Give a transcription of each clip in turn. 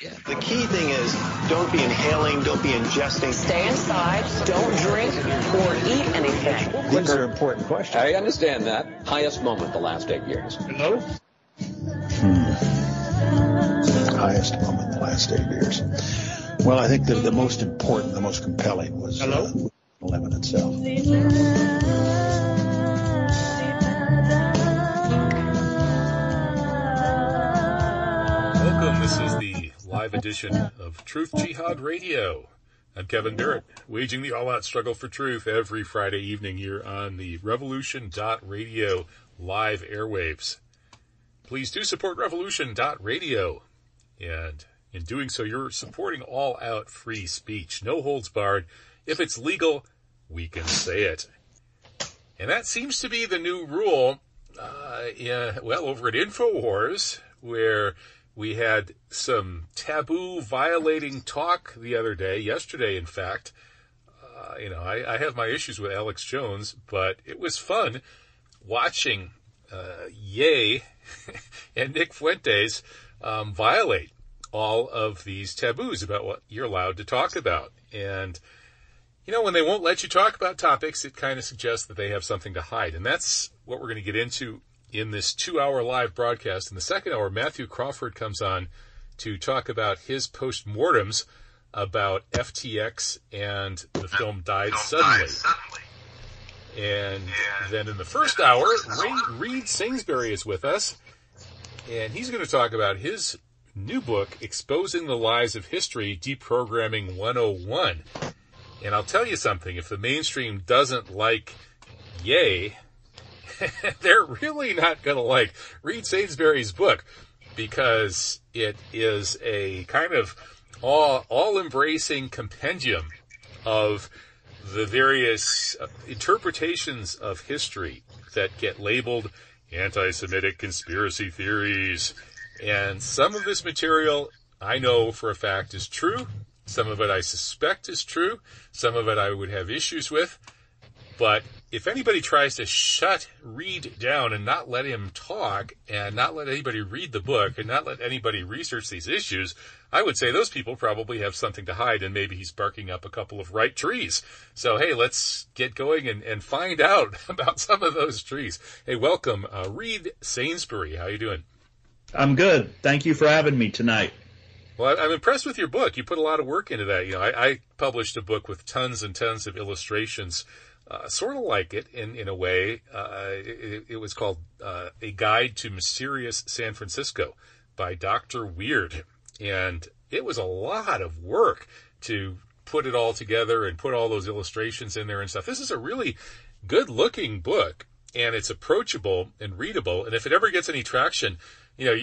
Yeah. The key thing is don't be inhaling, don't be ingesting. Stay inside, don't drink or eat anything. These are important questions. I understand that. Highest moment the last eight years. Hello? Hmm. Highest moment the last eight years. Well, I think the, the most important, the most compelling was Hello? Uh, 11 itself. Welcome. This is the live edition of Truth Jihad Radio. I'm Kevin Barrett, waging the all-out struggle for truth every Friday evening here on the Revolution.radio live airwaves. Please do support Revolution.radio. And in doing so, you're supporting all-out free speech. No holds barred. If it's legal, we can say it. And that seems to be the new rule, uh, yeah, well, over at InfoWars, where we had some taboo violating talk the other day, yesterday, in fact. Uh, you know, I, I, have my issues with Alex Jones, but it was fun watching uh, Ye and Nick Fuentes um, violate all of these taboos about what you're allowed to talk about. And, you know, when they won't let you talk about topics, it kind of suggests that they have something to hide. And that's what we're going to get into in this two hour live broadcast. In the second hour, Matthew Crawford comes on to talk about his postmortems about FTX and the film Died Suddenly. And then in the first hour, Reed Sainsbury is with us, and he's going to talk about his new book, Exposing the Lies of History, Deprogramming 101. And I'll tell you something, if the mainstream doesn't like Ye, they're really not going to like Reed Sainsbury's book because it is a kind of all, embracing compendium of the various uh, interpretations of history that get labeled anti-Semitic conspiracy theories. And some of this material I know for a fact is true. Some of it I suspect is true. Some of it I would have issues with. But if anybody tries to shut Reed down and not let him talk and not let anybody read the book and not let anybody research these issues, I would say those people probably have something to hide and maybe he's barking up a couple of right trees. So hey, let's get going and, and find out about some of those trees. Hey, welcome, uh, Reed Sainsbury. How are you doing? I'm good. Thank you for having me tonight. Well, I'm impressed with your book. You put a lot of work into that. You know, I, I published a book with tons and tons of illustrations uh, sort of like it in in a way. Uh, it, it, was called uh, "A Guide to Mysterious San Francisco" by Doctor Weird, and it was a lot of work to put it all together and put all those illustrations in there and stuff. This is a really good looking book, and it's approachable and readable. And if it ever gets any traction, you know,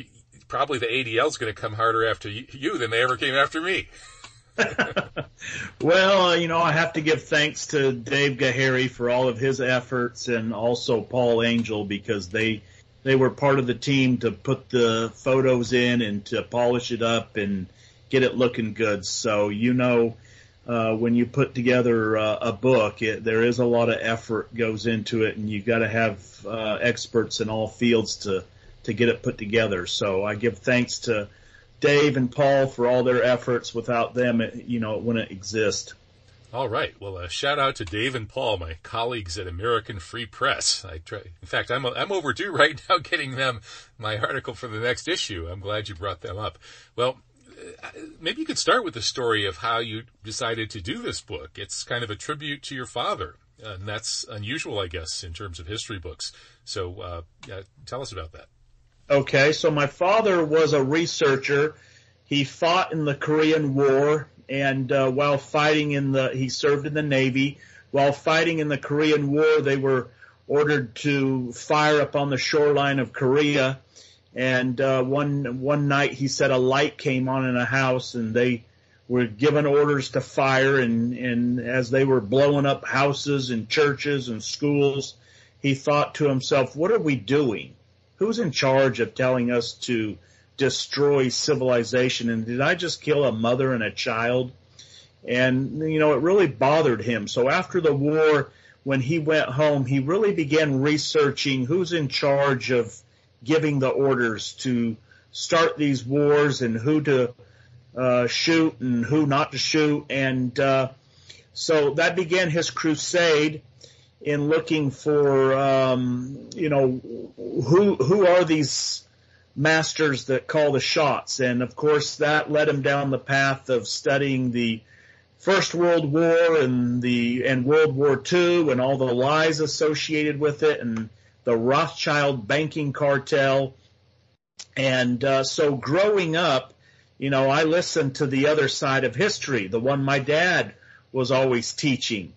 probably the ADL is going to come harder after you than they ever came after me. well, uh, you know, I have to give thanks to Dave Gahary for all of his efforts and also Paul Angel because they they were part of the team to put the photos in and to polish it up and get it looking good. So, you know, uh, when you put together uh, a book, it, there is a lot of effort goes into it, and you've got to have uh, experts in all fields to to get it put together. So, I give thanks to Dave and Paul for all their efforts. Without them, it, you know, it wouldn't exist. All right. Well, a shout out to Dave and Paul, my colleagues at American Free Press. I try, in fact, I'm, I'm overdue right now getting them my article for the next issue. I'm glad you brought them up. Well, uh, maybe you could start with the story of how you decided to do this book. It's kind of a tribute to your father, and that's unusual, I guess, in terms of history books. So, uh, yeah, tell us about that. Okay, so my father was a researcher. He fought in the Korean War, and uh, while fighting in the, he served in the Navy. While fighting in the Korean War, they were ordered to fire upon the shoreline of Korea. And uh, one one night, he said a light came on in a house, and they were given orders to fire. And and as they were blowing up houses and churches and schools, he thought to himself, "What are we doing?" Who's in charge of telling us to destroy civilization? And did I just kill a mother and a child? And, you know, it really bothered him. So after the war, when he went home, he really began researching who's in charge of giving the orders to start these wars and who to uh, shoot and who not to shoot. And uh, so that began his crusade in looking for, um, you know, who who are these masters that call the shots. And of course, that led him down the path of studying the First World War and the and World War II and all the lies associated with it and the Rothschild banking cartel. And uh, so growing up, you know, I listened to the other side of history, the one my dad was always teaching.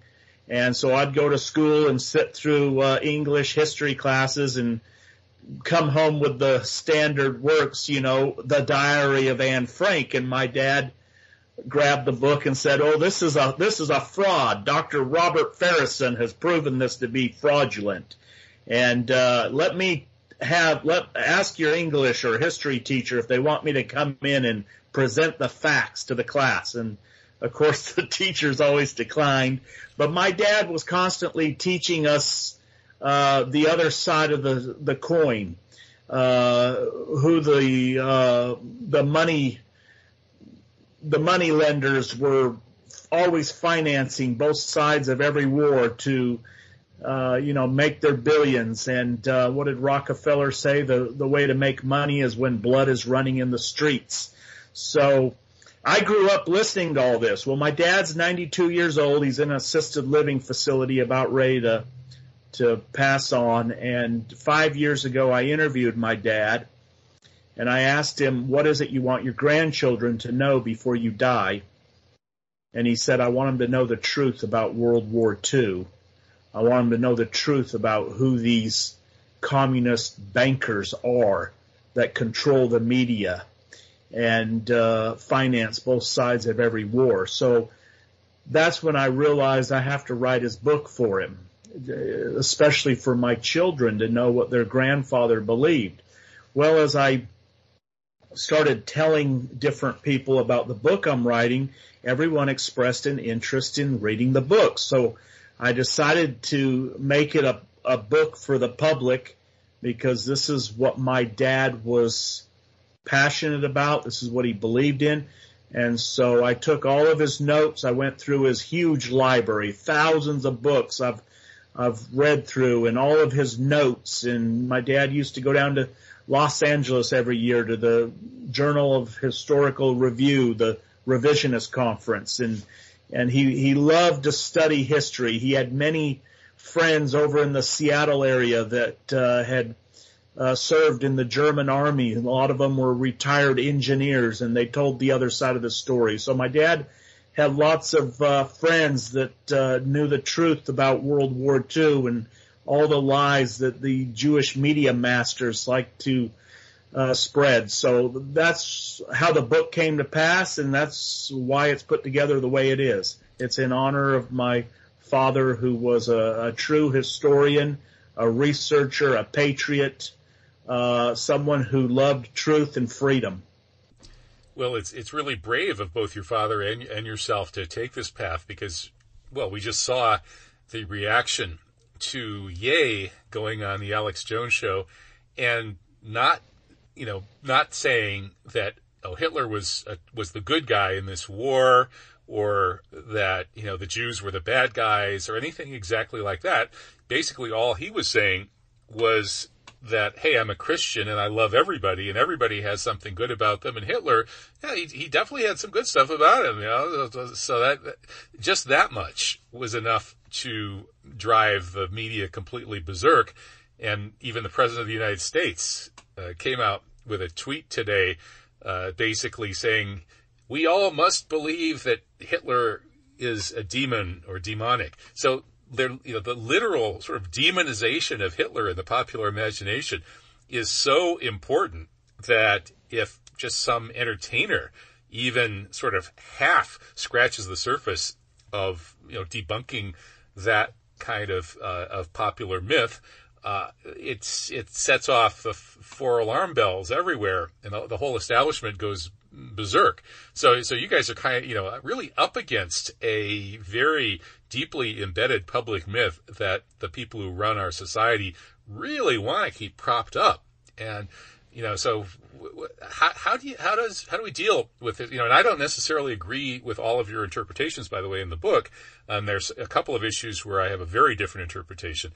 And so I'd go to school and sit through uh, English history classes and come home with the standard works, you know, the diary of Anne Frank. And my dad grabbed the book and said, "Oh, this is a this is a fraud. Dr. Robert Faurisson has proven this to be fraudulent." And uh, let me have let ask your English or history teacher if they want me to come in and present the facts to the class. And of course, the teachers always declined. But my dad was constantly teaching us uh, the other side of the the coin, uh, who the uh, the money the money lenders were always financing both sides of every war to uh, you know make their billions. And uh, what did Rockefeller say? The the way to make money is when blood is running in the streets. So. I grew up listening to all this. Well, my dad's 92 years old. He's in an assisted living facility about ready to to pass on. And five years ago, I interviewed my dad and I asked him, what is it you want your grandchildren to know before you die? And he said, I want them to know the truth about World War II. I want them to know the truth about who these communist bankers are that control the media and uh, finance both sides of every war. So that's when I realized I have to write his book for him especially for my children to know what their grandfather believed. Well, as I started telling different people about the book I'm writing, everyone expressed an interest in reading the book. So I decided to make it a, a book for the public because this is what my dad was passionate about. This is what he believed in. And so I took all of his notes. I went through his huge library, thousands of books. I've I've read through and all of his notes. And my dad used to go down to Los Angeles every year to the Journal of Historical Review, the revisionist conference. And, and he, he loved to study history. He had many friends over in the Seattle area that, uh, had, uh, served in the German army. A lot of them were retired engineers and they told the other side of the story. So my dad had lots of uh, friends that uh, knew the truth about World War II and all the lies that the Jewish media masters like to uh, spread. So that's how the book came to pass, and that's why it's put together the way it is. It's in honor of my father, who was a, a true historian, a researcher, a patriot, uh, someone who loved truth and freedom. Well, it's it's really brave of both your father and and yourself to take this path because, well, we just saw the reaction to Ye going on the Alex Jones show, and not, you know, not saying that oh Hitler was uh, was the good guy in this war, or that you know the Jews were the bad guys, or anything exactly like that. Basically, all he was saying was that, hey, I'm a Christian and I love everybody and everybody has something good about them. And Hitler, yeah, he, he definitely had some good stuff about him, you know, so that, just that much was enough to drive the media completely berserk. And even the president of the United States uh, came out with a tweet today, uh, basically saying, we all must believe that Hitler is a demon or demonic. So you know, the literal sort of demonization of Hitler in the popular imagination is so important that if just some entertainer even sort of half scratches the surface of, you know, debunking that kind of, uh, of popular myth, uh, it's, it sets off the four alarm bells everywhere and the, the whole establishment goes berserk. So, so you guys are kind of, you know, really up against a very deeply embedded public myth that the people who run our society really want to keep propped up. And you know, so how, how do you, how does, how do we deal with it? You know, and I don't necessarily agree with all of your interpretations, by the way, in the book. Um, there's a couple of issues where I have a very different interpretation.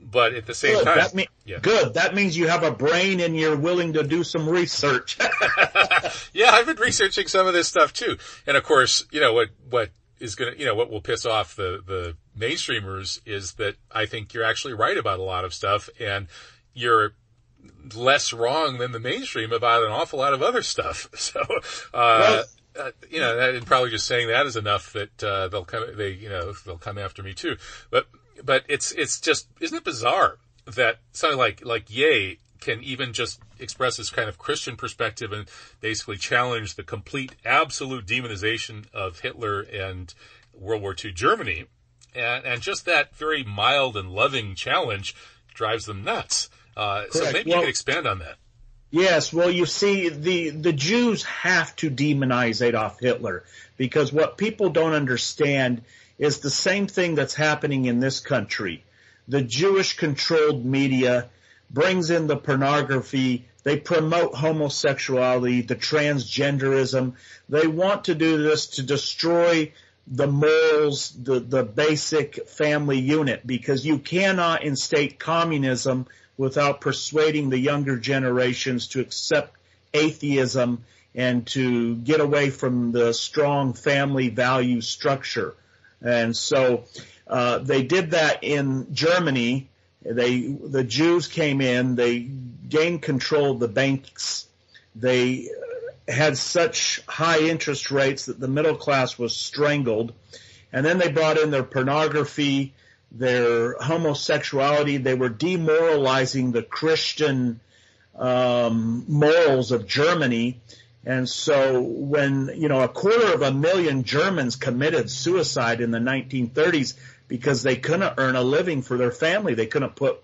But at the same good. time, that mean, yeah. good. That means you have a brain and you're willing to do some research. yeah, I've been researching some of this stuff too. And of course, you know, what, what is going to, you know, what will piss off the, the mainstreamers is that I think you're actually right about a lot of stuff and you're less wrong than the mainstream about an awful lot of other stuff. So, uh, well, uh, you know, and probably just saying that is enough that, uh, they'll come, they, you know, they'll come after me too. But, but it's, it's just, isn't it bizarre that something like, like Ye can even just express this kind of Christian perspective and basically challenge the complete, absolute demonization of Hitler and World War II Germany. And, and just that very mild and loving challenge drives them nuts. Uh, so maybe well, you could expand on that. Yes, well, you see, the the Jews have to demonize Adolf Hitler because what people don't understand is the same thing that's happening in this country. The Jewish-controlled media brings in the pornography. They promote homosexuality, the transgenderism. They want to do this to destroy the morals, the, the basic family unit, because you cannot instate communism without persuading the younger generations to accept atheism and to get away from the strong family value structure. And so uh, they did that in Germany. They the Jews came in. They gained control of the banks. They had such high interest rates that the middle class was strangled. And then they brought in their pornography their homosexuality. They were demoralizing the Christian um, morals of Germany. And so when, you know, a quarter of a million Germans committed suicide in the 1930s because they couldn't earn a living for their family. They couldn't put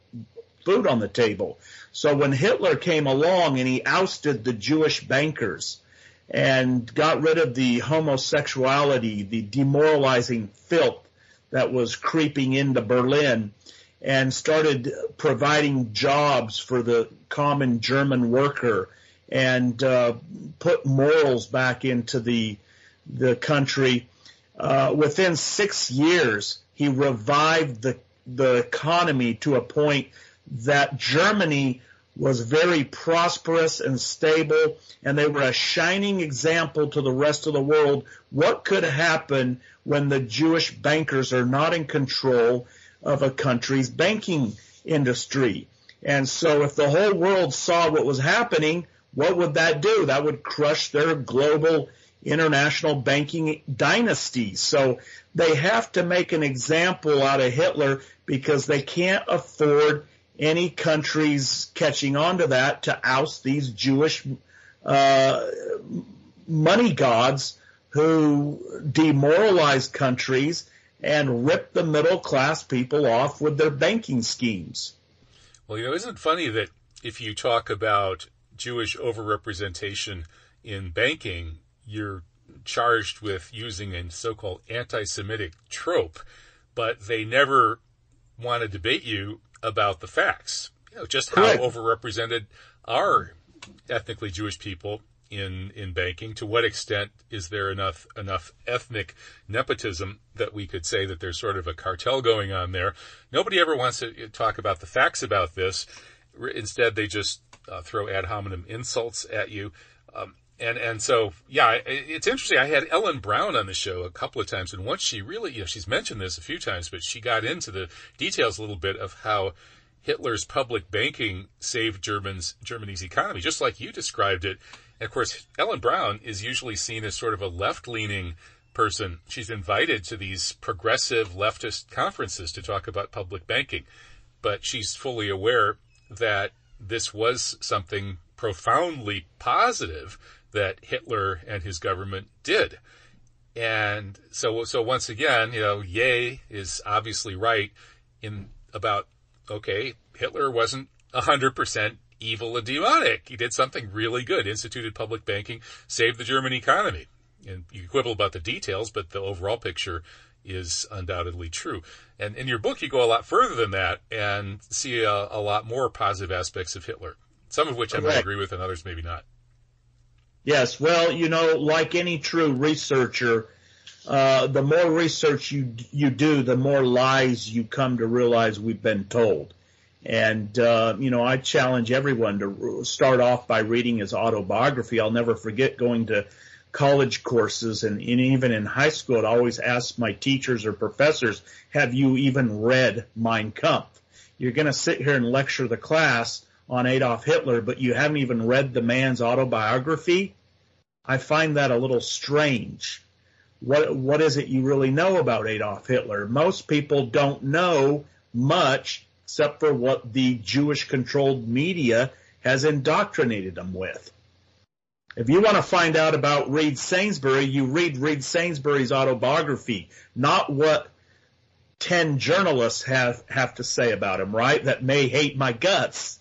food on the table. So when Hitler came along and he ousted the Jewish bankers and got rid of the homosexuality, the demoralizing filth, that was creeping into Berlin and started providing jobs for the common German worker and uh, put morals back into the the country. Uh, within six years, he revived the the economy to a point that Germany was very prosperous and stable, and they were a shining example to the rest of the world. What could happen when the Jewish bankers are not in control of a country's banking industry? And so if the whole world saw what was happening, what would that do? That would crush their global international banking dynasty. So they have to make an example out of Hitler because they can't afford any countries catching on to that to oust these Jewish uh, money gods who demoralize countries and rip the middle class people off with their banking schemes. Well, you know, isn't it funny that if you talk about Jewish overrepresentation in banking, you're charged with using a so-called anti-Semitic trope, but they never want to debate you about the facts. You know, just how Correct. overrepresented are ethnically Jewish people in in banking? To what extent is there enough enough ethnic nepotism that we could say that there's sort of a cartel going on there? Nobody ever wants to talk about the facts about this. Instead, they just uh, throw ad hominem insults at you. Um, and and so yeah, it's interesting. I had Ellen Brown on the show a couple of times, and once she really, you know, she's mentioned this a few times, but she got into the details a little bit of how Hitler's public banking saved Germans Germany's economy, just like you described it. And of course, Ellen Brown is usually seen as sort of a left-leaning person. She's invited to these progressive leftist conferences to talk about public banking, but she's fully aware that this was something profoundly positive that Hitler and his government did. And so, so once again, you know, Ye is obviously right in about, okay, Hitler wasn't a hundred percent evil and demonic. He did something really good, instituted public banking, saved the German economy. And you quibble about the details, but the overall picture is undoubtedly true. And in your book, you go a lot further than that and see a, a lot more positive aspects of Hitler. Some of which I might agree with, and others maybe not. Yes, well, you know, like any true researcher, uh, the more research you you do, the more lies you come to realize we've been told. And uh, you know, I challenge everyone to start off by reading his autobiography. I'll never forget going to college courses and, and even in high school, I'd always ask my teachers or professors, "Have you even read Mein Kampf?" You're going to sit here and lecture the class on Adolf Hitler, but you haven't even read the man's autobiography. I find that a little strange. What what is it you really know about Adolf Hitler? Most people don't know much except for what the Jewish controlled media has indoctrinated them with. If you want to find out about Reed Sainsbury, you read Reed Sainsbury's autobiography, not what 10 journalists have, have to say about him, right? That may hate my guts.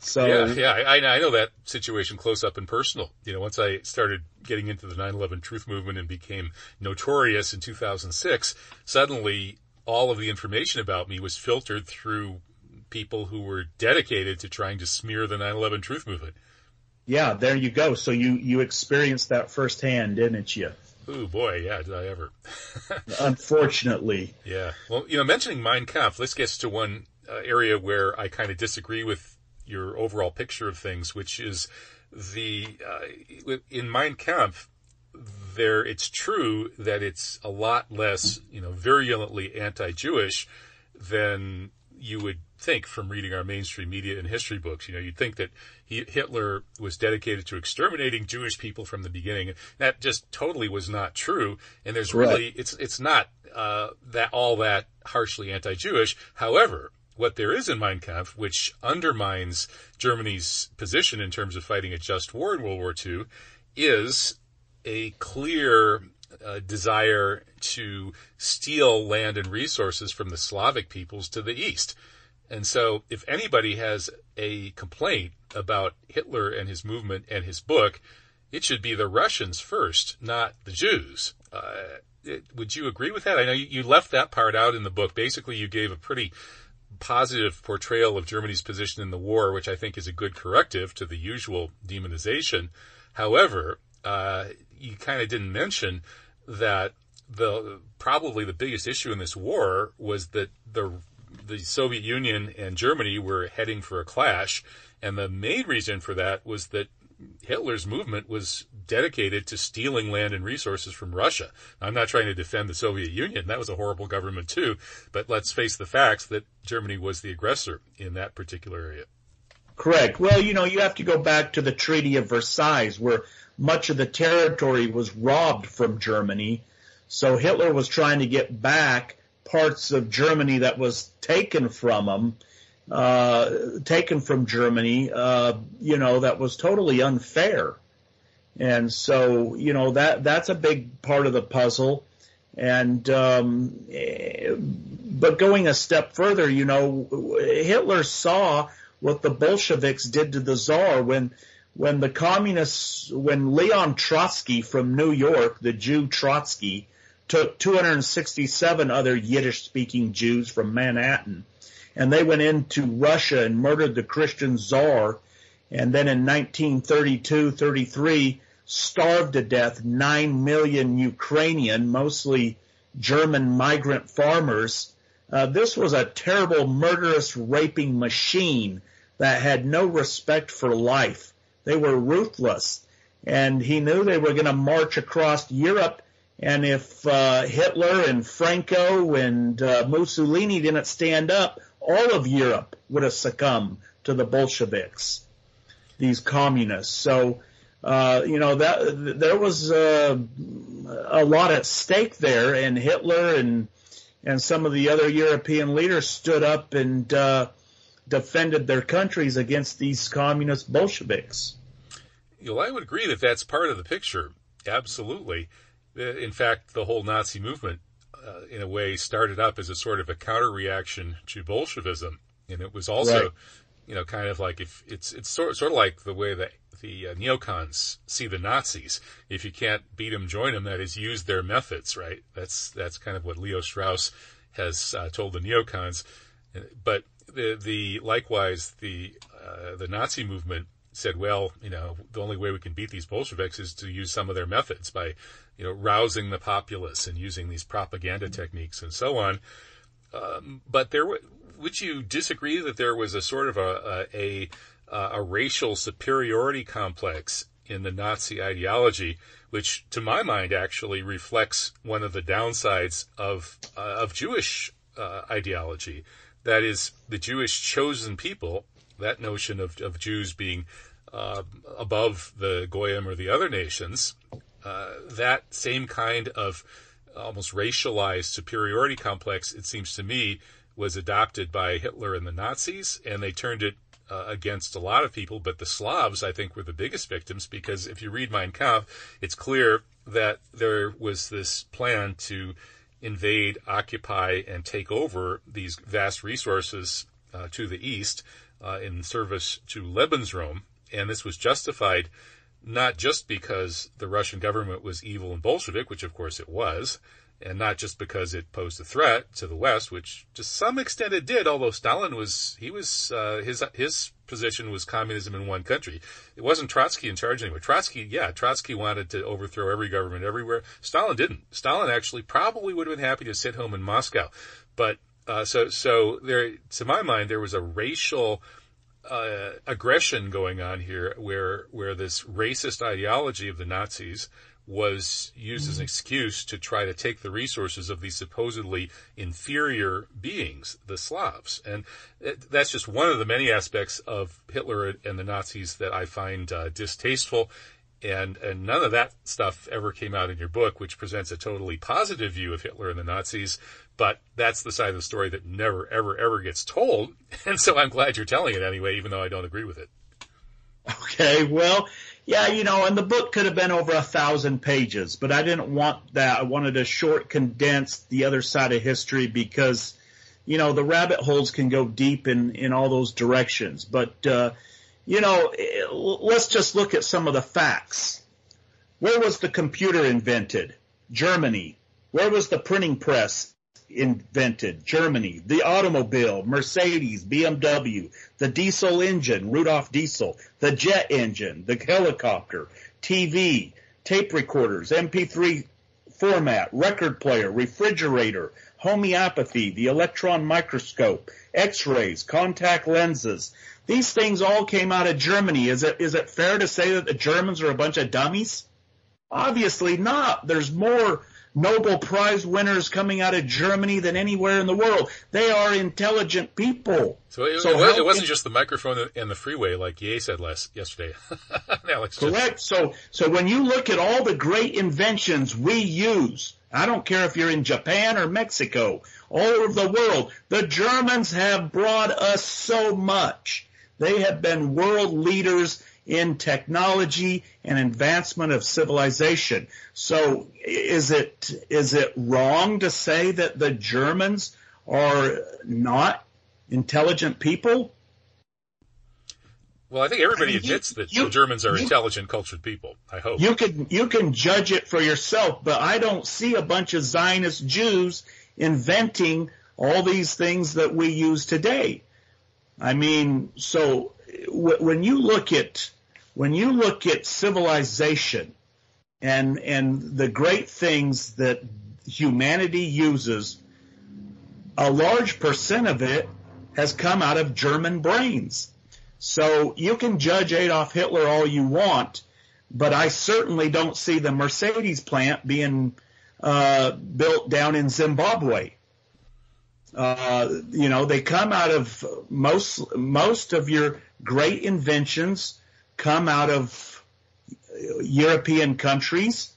So, Yeah, yeah, I, I know that situation close up and personal. You know, once I started getting into the 9/11 truth movement and became notorious in 2006, suddenly all of the information about me was filtered through people who were dedicated to trying to smear the 9/11 truth movement. Yeah, there you go. So you, you experienced that firsthand, didn't you? Oh boy, yeah, did I ever? Unfortunately. Yeah. Well, you know, mentioning Mein Kampf, this gets to one uh, area where I kind of disagree with your overall picture of things, which is the uh, in Mein Kampf. There, it's true that it's a lot less, you know, virulently anti-Jewish than you would think from reading our mainstream media and history books. You know, you'd think that he, Hitler was dedicated to exterminating Jewish people from the beginning. That just totally was not true. And there's Correct. really, it's, it's not, uh, that all that harshly anti-Jewish. However, what there is in Mein Kampf, which undermines Germany's position in terms of fighting a just war in World War II, is a clear uh, desire to steal land and resources from the Slavic peoples to the east. And so, if anybody has a complaint about Hitler and his movement and his book, it should be the Russians first, not the Jews. Uh, it- would you agree with that? I know you, you left that part out in the book. Basically, you gave a pretty positive portrayal of Germany's position in the war, which I think is a good corrective to the usual demonization. However, uh, you kind of didn't mention that the probably the biggest issue in this war was that the the Soviet Union and Germany were heading for a clash, and the main reason for that was that Hitler's movement was dedicated to stealing land and resources from Russia. I'm not trying to defend the Soviet Union. That was a horrible government too. But let's face the facts that Germany was the aggressor in that particular area. Correct. Well, you know, you have to go back to the Treaty of Versailles, where much of the territory was robbed from Germany. So Hitler was trying to get back parts of Germany that was taken from them, uh, taken from Germany, uh, you know, that was totally unfair. And so, you know, that, that's a big part of the puzzle. And, um, eh, but going a step further, you know, Hitler saw what the Bolsheviks did to the Tsar when, when the communists, when Leon Trotsky from New York, the Jew Trotsky, took 267 other Yiddish speaking Jews from Manhattan and they went into Russia and murdered the Christian Tsar and then in 1932, 33 starved to death 9 million Ukrainian, mostly German migrant farmers. Uh, this was a terrible, murderous, raping machine that had no respect for life. They were ruthless. And he knew they were going to march across Europe. And if uh, Hitler and Franco and uh, Mussolini didn't stand up, all of Europe would have succumbed to the Bolsheviks, these communists. So, uh, you know, that there was uh, a lot at stake there, and Hitler and and some of the other European leaders stood up and uh, defended their countries against these communist Bolsheviks. Know, I would agree that that's part of the picture. Absolutely. Uh, In fact, the whole Nazi movement, uh, in a way, started up as a sort of a counter reaction to Bolshevism, and it was also, Right. you know, kind of like if it's it's sort sort of like the way that the uh, neocons see the Nazis. If you can't beat them, join them. That is, use their methods. Right. That's that's kind of what Leo Strauss has uh, told the neocons. But the the likewise the uh, the Nazi movement said, well, you know, the only way we can beat these Bolsheviks is to use some of their methods by, you know, rousing the populace and using these propaganda techniques and so on. Um, but there, would you disagree that there was a sort of a, a, a, a racial superiority complex in the Nazi ideology, which to my mind actually reflects one of the downsides of, uh, of Jewish uh, ideology. That is the Jewish chosen people, that notion of, of Jews being uh, above the Goyim or the other nations, uh, that same kind of almost racialized superiority complex, it seems to me, was adopted by Hitler and the Nazis, and they turned it uh, against a lot of people, but the Slavs, I think, were the biggest victims because if you read Mein Kampf, it's clear that there was this plan to invade, occupy, and take over these vast resources uh, to the east uh, in service to Lebensraum, and this was justified not just because the Russian government was evil and Bolshevik, which of course it was, and not just because it posed a threat to the West, which to some extent it did. Although Stalin was, he was uh, his his position was communism in one country. It wasn't Trotsky in charge anymore. Trotsky, yeah, Trotsky wanted to overthrow every government everywhere. Stalin didn't. Stalin actually probably would have been happy to sit home in Moscow, but uh, so so there, to my mind, there was a racial uh, aggression going on here, where where this racist ideology of the Nazis was used mm-hmm. as an mm-hmm. excuse to try to take the resources of these supposedly inferior beings, the Slavs, and that's just one of the many aspects of Hitler and the Nazis that I find uh, distasteful. And, and none of that stuff ever came out in your book, which presents a totally positive view of Hitler and the Nazis. But that's the side of the story that never, ever, ever gets told. And so I'm glad you're telling it anyway, even though I don't agree with it. Okay, well, yeah, you know, and the book could have been over a thousand pages, but I didn't want that. I wanted a short, condensed, the other side of history because, you know, the rabbit holes can go deep in, in all those directions. But, uh, you know, let's just look at some of the facts. Where was the computer invented? Germany. Where was the printing press? Invented, Germany, the automobile, Mercedes, BMW, the diesel engine, Rudolf Diesel, the jet engine, the helicopter, TV, tape recorders, MP3 format, record player, refrigerator, homeopathy, the electron microscope, x-rays, contact lenses. These things all came out of Germany. Is it, is it fair to say that the Germans are a bunch of dummies? Obviously not. There's more Nobel Prize winners coming out of Germany than anywhere in the world. They are intelligent people. So it, so it, it wasn't just the microphone and the freeway, like Ye said last yesterday. Alex, correct. So so when you look at all the great inventions we use, I don't care if you're in Japan or Mexico, all over the world, the Germans have brought us so much. They have been world leaders in technology and advancement of civilization. So is it is it wrong to say that the Germans are not intelligent people? Well, I think everybody I mean, admits you, that you, the Germans are you, intelligent, cultured people. I hope you can you can judge it for yourself, but I don't see a bunch of Zionist Jews inventing all these things that we use today. I mean, so w- when you look at when you look at civilization and and the great things that humanity uses, a large percent of it has come out of German brains. So you can judge Adolf Hitler all you want, but I certainly don't see the Mercedes plant being uh, built down in Zimbabwe. Uh, you know, they come out of most most of your great inventions come out of European countries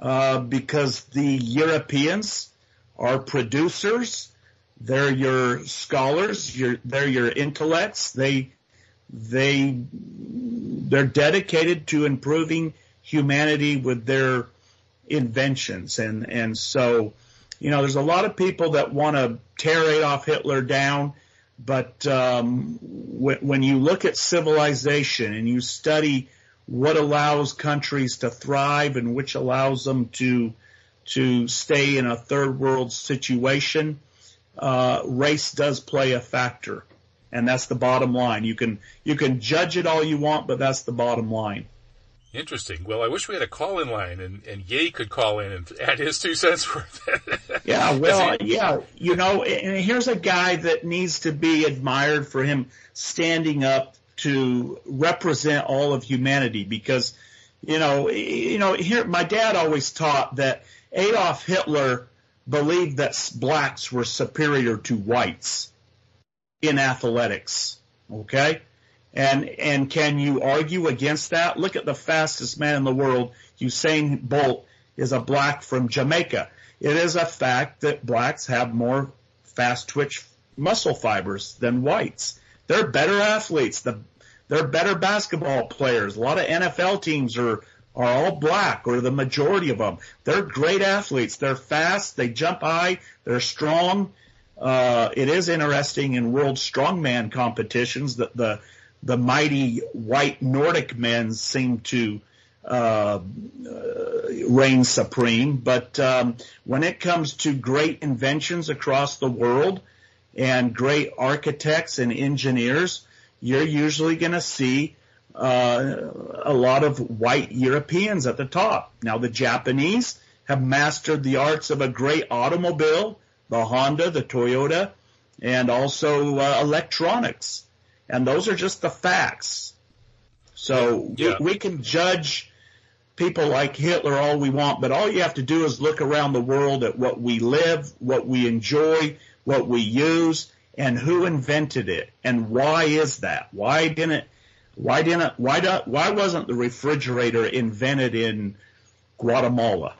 uh, because the Europeans are producers. They're your scholars. Your, they're your intellects. They they they're dedicated to improving humanity with their inventions, and and so you know there's a lot of people that want to tear Adolf Hitler down but um, w- when you look at civilization and you study what allows countries to thrive and which allows them to to stay in a third world situation, uh, race does play a factor. and that's the bottom line. You can you can judge it all you want, but that's the bottom line. Interesting. Well, I wish we had a call in line and, and Ye could call in and add his two cents worth. yeah, well, yeah, you know, and here's a guy that needs to be admired for him standing up to represent all of humanity because, you know, you know, here, my dad always taught that Adolf Hitler believed that blacks were superior to whites in athletics. Okay? And and can you argue against that? Look at the fastest man in the world, Usain Bolt, is a black from Jamaica. It is a fact that blacks have more fast twitch muscle fibers than whites. They're better athletes. The, they're better basketball players. A lot of NFL teams are are all black, or the majority of them. They're great athletes. They're fast. They jump high. They're strong. Uh, it is interesting in world strongman competitions that the the mighty white Nordic men seem to uh, reign supreme. But um, when it comes to great inventions across the world and great architects and engineers, you're usually going to see uh, a lot of white Europeans at the top. Now the Japanese have mastered the arts of a great automobile, the Honda, the Toyota, and also uh, electronics. And those are just the facts. So yeah. we, we can judge people like Hitler all we want, but all you have to do is look around the world at what we live, what we enjoy, what we use, and who invented it, and why is that? Why didn't why didn't why do, why wasn't the refrigerator invented in Guatemala?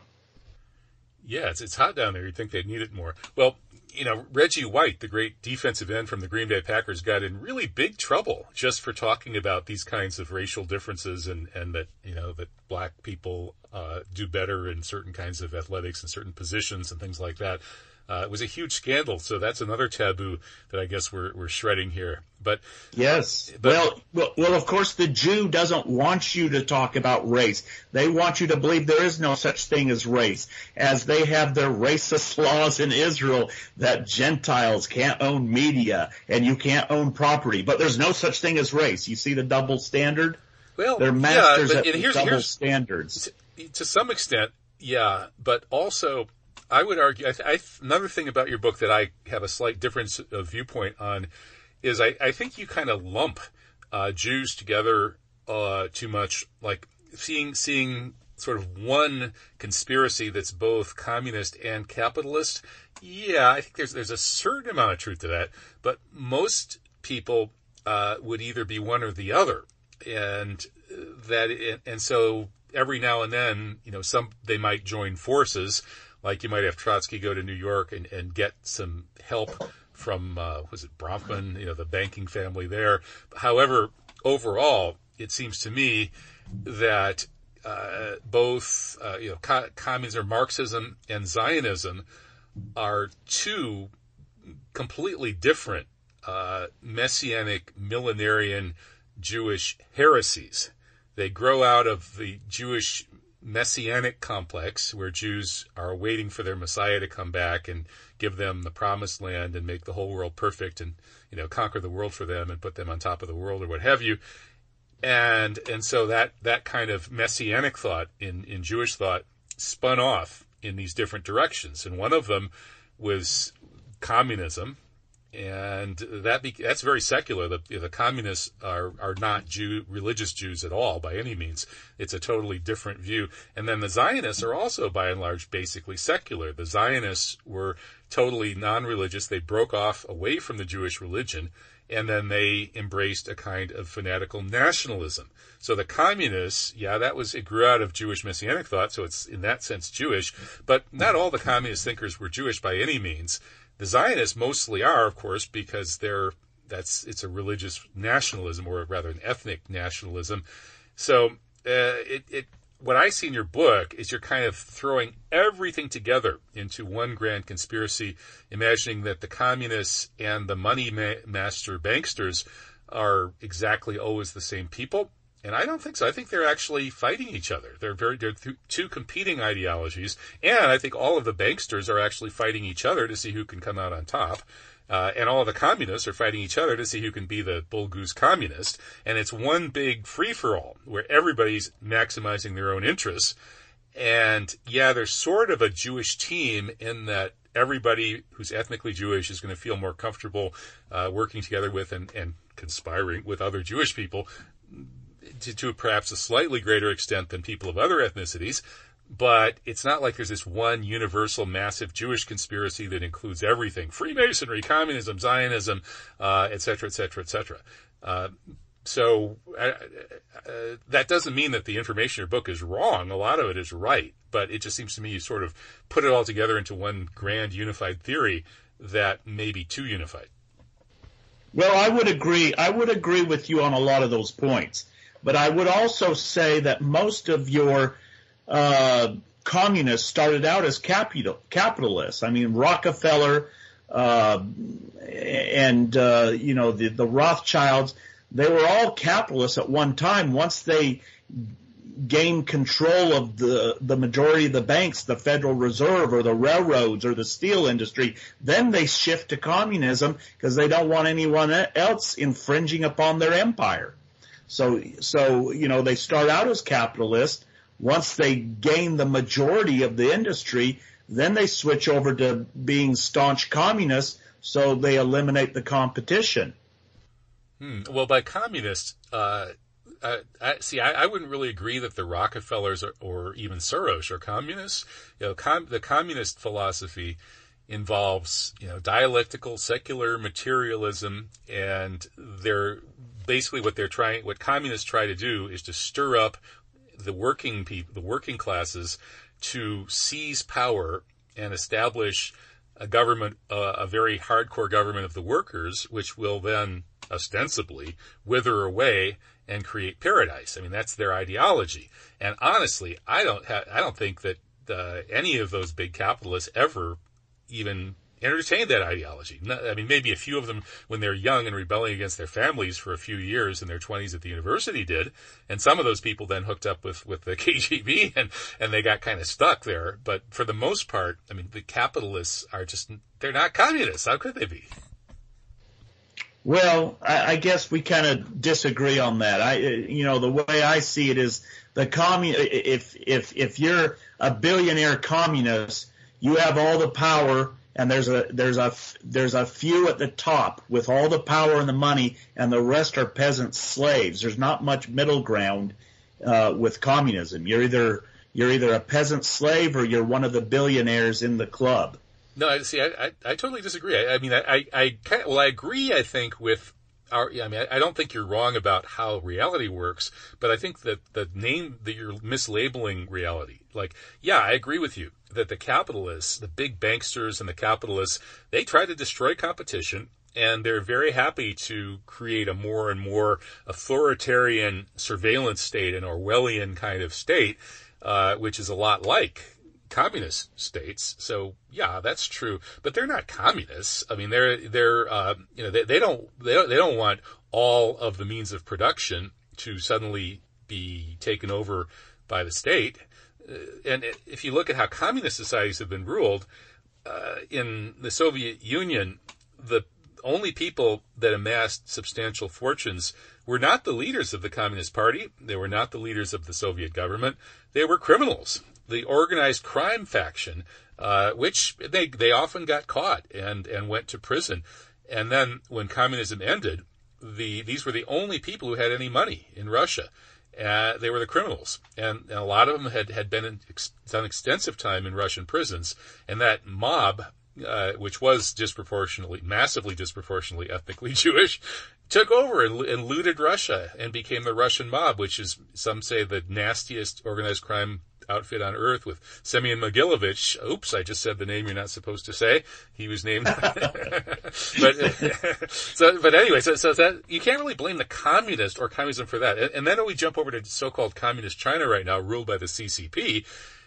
Yeah, it's it's hot down there. You'd think they'd need it more. Well, you know, Reggie White, the great defensive end from the Green Bay Packers, got in really big trouble just for talking about these kinds of racial differences and, and that, you know, that black people uh, do better in certain kinds of athletics and certain positions and things like that. Uh, it was a huge scandal, so that's another taboo that I guess we're we're shredding here. But yes, but, well, well, well, of course, the Jew doesn't want you to talk about race. They want you to believe there is no such thing as race, as they have their racist laws in Israel that Gentiles can't own media and you can't own property. But there's no such thing as race. You see the double standard. Well, they're masters yeah, at here's, double here's, standards. To, to some extent, yeah, but also I would argue, I, I, another thing about your book that I have a slight difference of viewpoint on is I, I think you kind of lump uh, Jews together uh, too much, like seeing seeing sort of one conspiracy that's both communist and capitalist. Yeah, I think there's there's a certain amount of truth to that, but most people uh, would either be one or the other, and that and so every now and then, you know, some they might join forces like you might have Trotsky go to New York and, and get some help from, uh, was it Bronfman, you know, the banking family there. However, overall, it seems to me that uh, both, uh, you know, co- communism, Marxism, and Zionism are two completely different uh, messianic millenarian Jewish heresies. They grow out of the Jewish messianic complex where Jews are waiting for their Messiah to come back and give them the promised land and make the whole world perfect and, you know, conquer the world for them and put them on top of the world or what have you. And, and so that, that kind of messianic thought in, in Jewish thought spun off in these different directions. And one of them was communism, and that be, that's very secular. The, the communists are are not Jew religious Jews at all by any means. It's a totally different view. And then the Zionists are also by and large basically secular. The Zionists were totally non-religious. They broke off away from the Jewish religion, and then they embraced a kind of fanatical nationalism. So the communists, yeah, that was it grew out of Jewish messianic thought, so it's in that sense Jewish. But not all the communist thinkers were Jewish by any means. The Zionists mostly are, of course, because they're that's it's a religious nationalism or rather an ethnic nationalism. So uh, it, it what I see in your book is you're kind of throwing everything together into one grand conspiracy, imagining that the communists and the money ma- master banksters are exactly always the same people. And I don't think so. I think they're actually fighting each other. They're very they're th- two competing ideologies, and I think all of the banksters are actually fighting each other to see who can come out on top. Uh, and all of the communists are fighting each other to see who can be the bull goose communist. And it's one big free for all where everybody's maximizing their own interests. And yeah, there's sort of a Jewish team in that everybody who's ethnically Jewish is going to feel more comfortable uh, working together with and, and conspiring with other Jewish people to, to perhaps a slightly greater extent than people of other ethnicities but it's not like there's this one universal massive Jewish conspiracy that includes everything: Freemasonry, communism, Zionism, uh, et cetera, et cetera, et cetera. Uh, so uh, uh, that doesn't mean that the information in your book is wrong. A lot of it is right, but it just seems to me you sort of put it all together into one grand unified theory that may be too unified. Well, I would agree. I would agree with you on a lot of those points, but I would also say that most of your uh, communists started out as capital, capitalists. I mean, Rockefeller uh, and uh, you know the, the Rothschilds, they were all capitalists at one time. Once they gained control of the the majority of the banks, the Federal Reserve or the railroads or the steel industry, then they shift to communism because they don't want anyone else infringing upon their empire. So so you know they start out as capitalists once they gain the majority of the industry, then they switch over to being staunch communists, so they eliminate the competition. Hmm. Well, by communists, uh, I, I, see, I, I, wouldn't really agree that the Rockefellers or, or even Soros are communists. You know, com, the communist philosophy involves, you know, dialectical secular materialism, and they're basically what they're trying, what communists try to do is to stir up the working people, the working classes, to seize power and establish a government, uh, a very hardcore government of the workers, which will then ostensibly wither away and create paradise. I mean, that's their ideology. And honestly, I don't ha- I don't think that uh, any of those big capitalists ever even entertained that ideology. I mean, maybe a few of them when they're young and rebelling against their families for a few years in their 20s at the university did. And some of those people then hooked up with, with the KGB and, and they got kind of stuck there. But for the most part, I mean, the capitalists are just, they're not communists. How could they be? Well, I, I guess we kind of disagree on that. I, you know, the way I see it is the commun, if, if, if you're a billionaire communist, you have all the power and there's a there's a there's a few at the top with all the power and the money, and the rest are peasant slaves. There's not much middle ground uh, with communism. You're either you're either a peasant slave or you're one of the billionaires in the club. No, I see. I, I, I totally disagree. I, I mean, I, I, I well, I agree. I think with our, I mean, I, don't think you're wrong about how reality works, but I think that the name that you're mislabeling reality. Like, yeah, I agree with you that the capitalists, the big banksters and the capitalists, they try to destroy competition and they're very happy to create a more and more authoritarian surveillance state, an Orwellian kind of state, uh, which is a lot like communist states. So yeah, that's true, but they're not communists. I mean, they're they're uh, you know they, they don't they don't they don't want all of the means of production to suddenly be taken over by the state. Uh, and if you look at how communist societies have been ruled, uh, in the Soviet Union, the only people that amassed substantial fortunes were not the leaders of the Communist Party. They were not the leaders of the Soviet government. They were criminals. The organized crime faction, uh, which they, they often got caught and, and went to prison. And then when communism ended, the, these were the only people who had any money in Russia. Uh, they were the criminals, and, and, a lot of them had had been in, ex, done extensive time in Russian prisons. And that mob, uh, which was disproportionately, massively disproportionately ethnically Jewish, took over and, and, looted Russia and became the Russian mob, which is some say the nastiest organized crime outfit on earth with Semyon Mogilevich. Oops, I just said the name you're not supposed to say. He was named. but so, but anyway, so, so that you can't really blame the communist or communism for that. And, and then we jump over to so-called communist China right now, ruled by the CCP,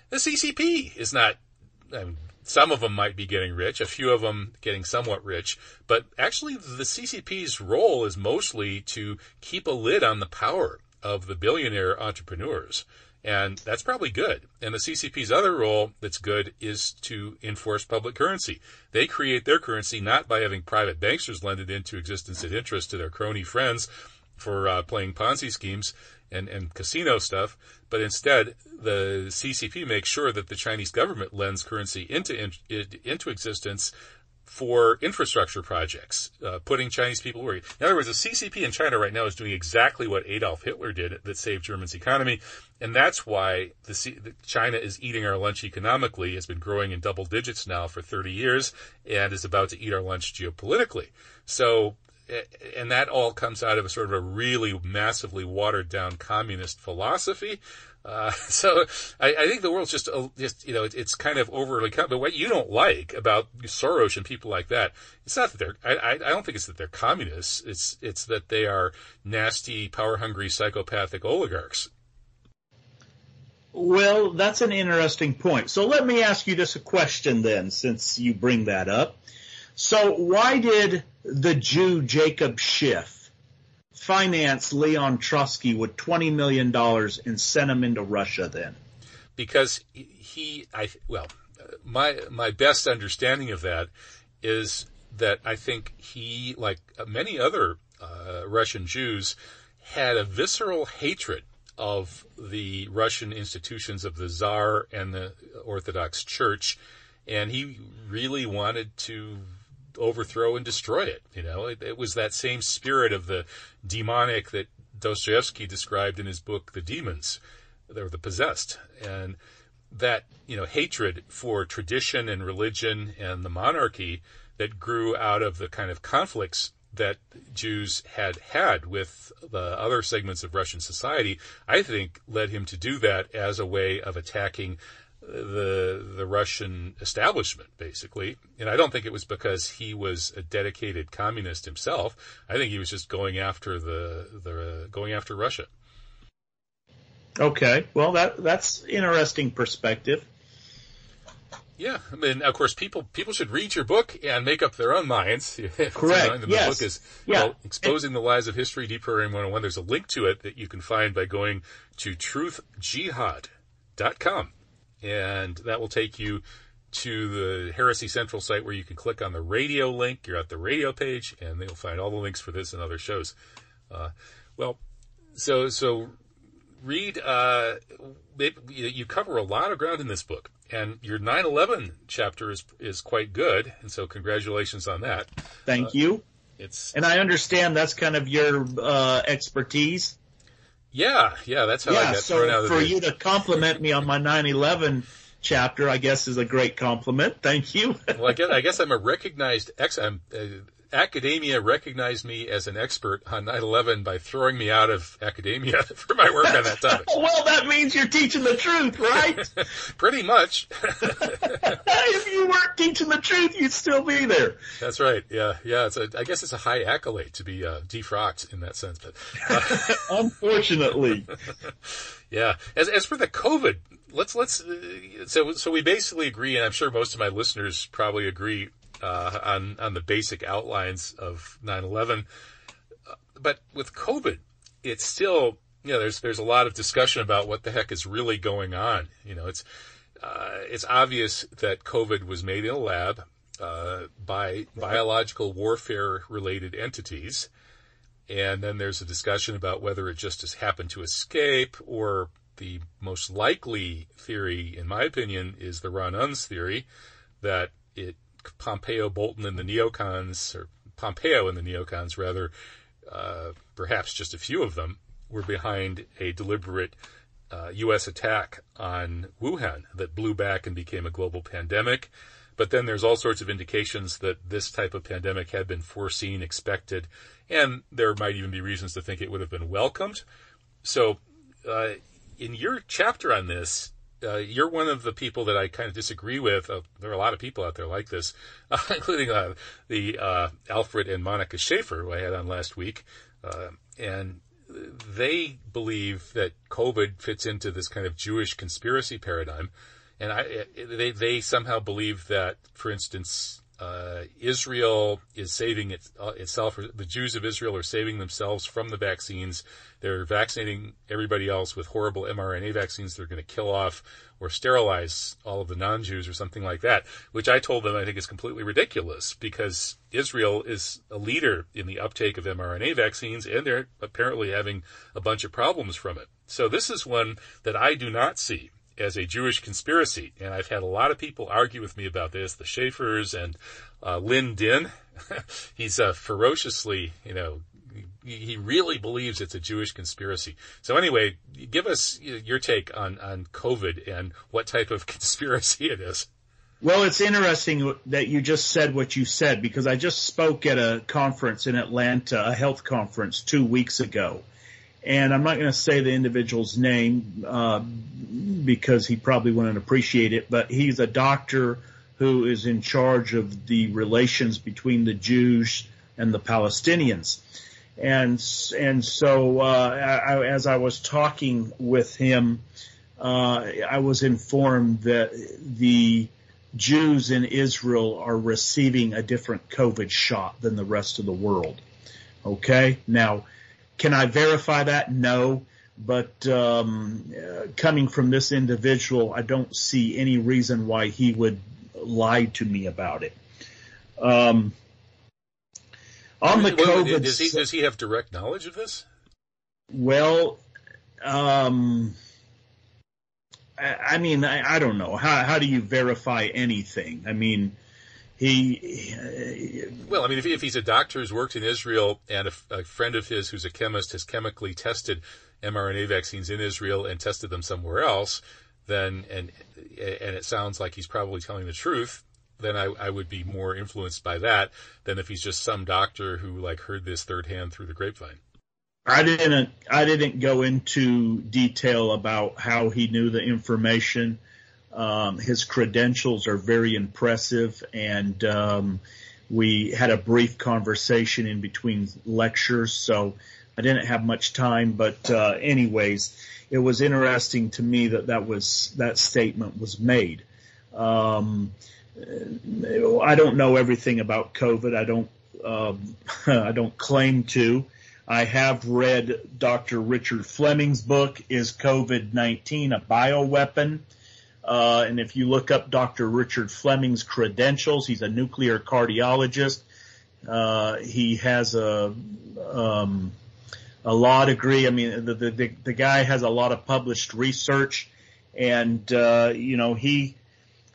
the CCP is not. I mean, some of them might be getting rich, a few of them getting somewhat rich, but actually the CCP's role is mostly to keep a lid on the power of the billionaire entrepreneurs And that's probably good. And the CCP's other role that's good is to enforce public currency. They create their currency not by having private banksters lend it into existence at interest to their crony friends for uh, playing Ponzi schemes and, and casino stuff, but instead the CCP makes sure that the Chinese government lends currency into in, into existence for infrastructure projects, uh, putting Chinese people worried. In other words, the CCP in China right now is doing exactly what Adolf Hitler did that saved Germany's economy, and that's why the C- China is eating our lunch economically. It's been growing in double digits now for 30 years, and is about to eat our lunch geopolitically. So and that all comes out of a sort of a really massively watered down communist philosophy. Uh, so I, I, think the world's just, uh, just you know, it, it's kind of overly. But what you don't like about Soros and people like that, it's not that they're. I, I don't think it's that they're communists. It's it's that they are nasty, power hungry, psychopathic oligarchs. Well, that's an interesting point. So let me ask you just a question then, since you bring that up. So why did the Jew Jacob Schiff financed Leon Trotsky with $20 million and sent him into Russia then? Because he, I, well, my, my best understanding of that is that I think he, like many other uh, Russian Jews, had a visceral hatred of the Russian institutions of the Tsar and the Orthodox Church, and he really wanted to overthrow and destroy it. You know, it, it was that same spirit of the demonic that Dostoevsky described in his book, The Demons, or the possessed. And that, you know, hatred for tradition and religion and the monarchy that grew out of the kind of conflicts that Jews had had with the other segments of Russian society, I think led him to do that as a way of attacking the the Russian establishment, basically. And I don't think it was because he was a dedicated communist himself. I think he was just going after the the going after Russia. Okay, well that that's interesting perspective. Yeah, I mean, of course, people people should read your book and make up their own minds. Correct. the yes. book is yeah. well, exposing the lies of history, deprogramming 101. There's a link to it that you can find by going to truthjihad.com and that will take you to the Heresy Central site where you can click on the radio link. You're at the radio page, and you'll find all the links for this and other shows. Uh, well, so so Reed. Uh, it, you cover a lot of ground in this book, and your 9/11 chapter is is quite good, and so congratulations on that. Thank uh, you. It's and I understand that's kind of your uh, expertise. Yeah, yeah, that's how yeah, I got so thrown out of the for you to compliment me on my 9/11 chapter, I guess, is a great compliment. Thank you. well, I guess, I guess I'm a recognized ex. I'm uh, academia recognized me as an expert on 9/11 by throwing me out of academia for my work on that topic. well, that means you're teaching the truth, right? Pretty much. if you weren't teaching the truth, you'd still be there. That's right. Yeah, yeah. It's a, I guess it's a high accolade to be uh, defrocked in that sense, but uh, unfortunately. yeah. As as for the COVID, let's let's uh, so so we basically agree, and I'm sure most of my listeners probably agree uh, on on the basic outlines of 9/11. But with COVID, it's still you know there's there's a lot of discussion about what the heck is really going on. You know, it's uh, it's obvious that COVID was made in a lab uh, by biological warfare related entities. And then there's a discussion about whether it just has happened to escape or the most likely theory, in my opinion, is the Ron Unz theory that it Pompeo, Bolton, and the neocons, or Pompeo and the neocons, rather, uh, perhaps just a few of them, were behind a deliberate uh, U.S. attack on Wuhan that blew back and became a global pandemic. But then there's all sorts of indications that this type of pandemic had been foreseen, expected, and there might even be reasons to think it would have been welcomed. So, uh, in your chapter on this, uh, you're one of the people that I kind of disagree with. Uh, there are a lot of people out there like this, uh, including uh, the uh, Alfred and Monika Schaefer, who I had on last week, uh, and they believe that COVID fits into this kind of Jewish conspiracy paradigm, and I, they they somehow believe that, for instance, uh, Israel is saving it, uh, itself, the Jews of Israel are saving themselves from the vaccines. They're vaccinating everybody else with horrible mRNA vaccines. They're going to kill off or sterilize all of the non-Jews or something like that, which I told them I think is completely ridiculous because Israel is a leader in the uptake of mRNA vaccines and they're apparently having a bunch of problems from it. So this is one that I do not see as a Jewish conspiracy. And I've had a lot of people argue with me about this, the Schaefers and uh, Lynn Din. He's uh, ferociously, you know, he really believes it's a Jewish conspiracy. So anyway, give us your take on, on COVID and what type of conspiracy it is. Well, it's interesting that you just said what you said because I just spoke at a conference in Atlanta, a health conference two weeks ago and I'm not going to say the individual's name uh, because he probably wouldn't appreciate it, but he's a doctor who is in charge of the relations between the Jews and the Palestinians. And and so uh, I, as I was talking with him, uh, I was informed that the Jews in Israel are receiving a different COVID shot than the rest of the world. Okay, now can I verify that? No. But um, uh, coming from this individual, I don't see any reason why he would lie to me about it. Um, on the COVID, does he, does he have direct knowledge of this? Well, um, I, I mean, I, I, don't know. How how do you verify anything? I mean, he, well, I mean, if, if, he's a doctor who's worked in Israel and a, a, friend of his who's a chemist has chemically tested mRNA vaccines in Israel and tested them somewhere else, then and and it sounds like he's probably telling the truth. Then I, I would be more influenced by that than if he's just some doctor who like heard this third hand through the grapevine. I didn't I didn't go into detail about how he knew the information. Um, his credentials are very impressive, and um, we had a brief conversation in between lectures, so I didn't have much time. But uh, anyways, it was interesting to me that that was that statement was made. Um, I don't know everything about COVID. I don't. Um, I don't claim to. I have read Dr. Richard Fleming's book, Is COVID-19 a Bioweapon? Uh, and if you look up Dr. Richard Fleming's credentials, he's a nuclear cardiologist. Uh, he has a um, a law degree. I mean, the, the the guy has a lot of published research, and uh, you know he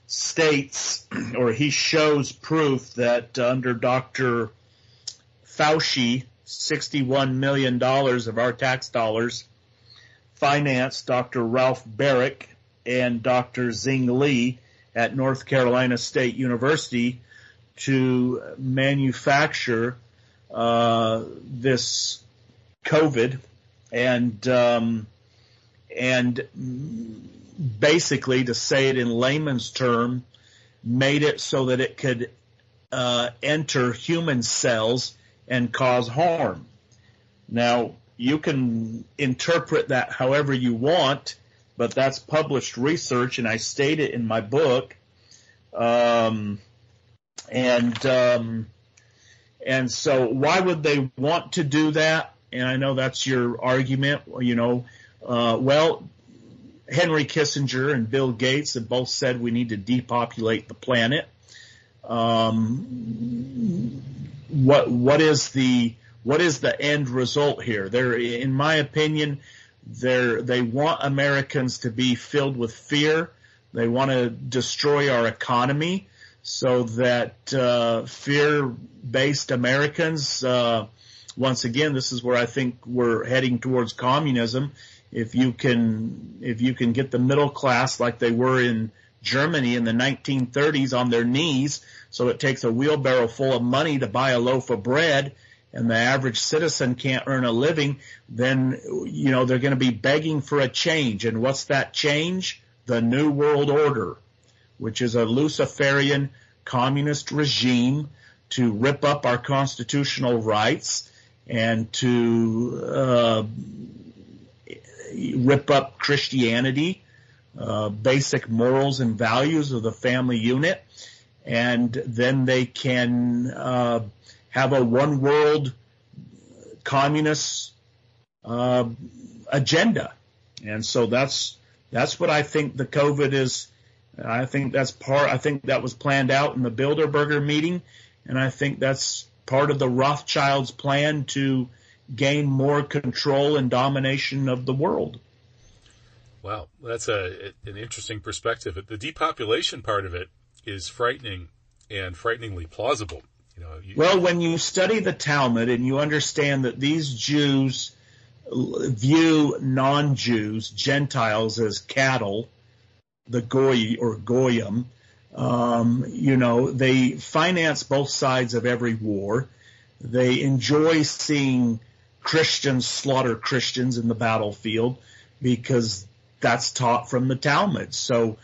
states or he shows proof that under Dr. Fauci, sixty-one million dollars of our tax dollars financed Dr. Ralph Baric and Dr. Zing Li at North Carolina State University to manufacture uh, this COVID and um, and basically to say it in layman's term, made it so that it could uh, enter human cells and cause harm. Now you can interpret that however you want but that's published research, and I state it in my book. Um, and um, and so, why would they want to do that? And I know that's your argument. You know, uh, well, Henry Kissinger and Bill Gates have both said we need to depopulate the planet. Um, what what is the what is the end result here? There, in my opinion, they're, they want Americans to be filled with fear. They want to destroy our economy so that uh, fear-based Americans, uh, once again, this is where I think we're heading towards communism. If you can, if you can get the middle class like they were in Germany in the 1930s on their knees, so it takes a wheelbarrow full of money to buy a loaf of bread and the average citizen can't earn a living, then, you know, they're going to be begging for a change. And what's that change? The New World Order, which is a Luciferian communist regime to rip up our constitutional rights and to uh, rip up Christianity, uh, basic morals and values of the family unit, and then they can uh, have a one world communist uh, agenda. And so that's that's what I think the COVID is. I think that's part. I think that was planned out in the Bilderberger meeting, and I think that's part of the Rothschilds' plan to gain more control and domination of the world. Wow, that's a an interesting perspective. The depopulation part of it is frightening and frighteningly plausible. You know, you, well, when you study the Talmud and you understand that these Jews view non-Jews, Gentiles, as cattle, the goy or goyim. Um, you know, they finance both sides of every war. They enjoy seeing Christians slaughter Christians in the battlefield because that's taught from the Talmud. So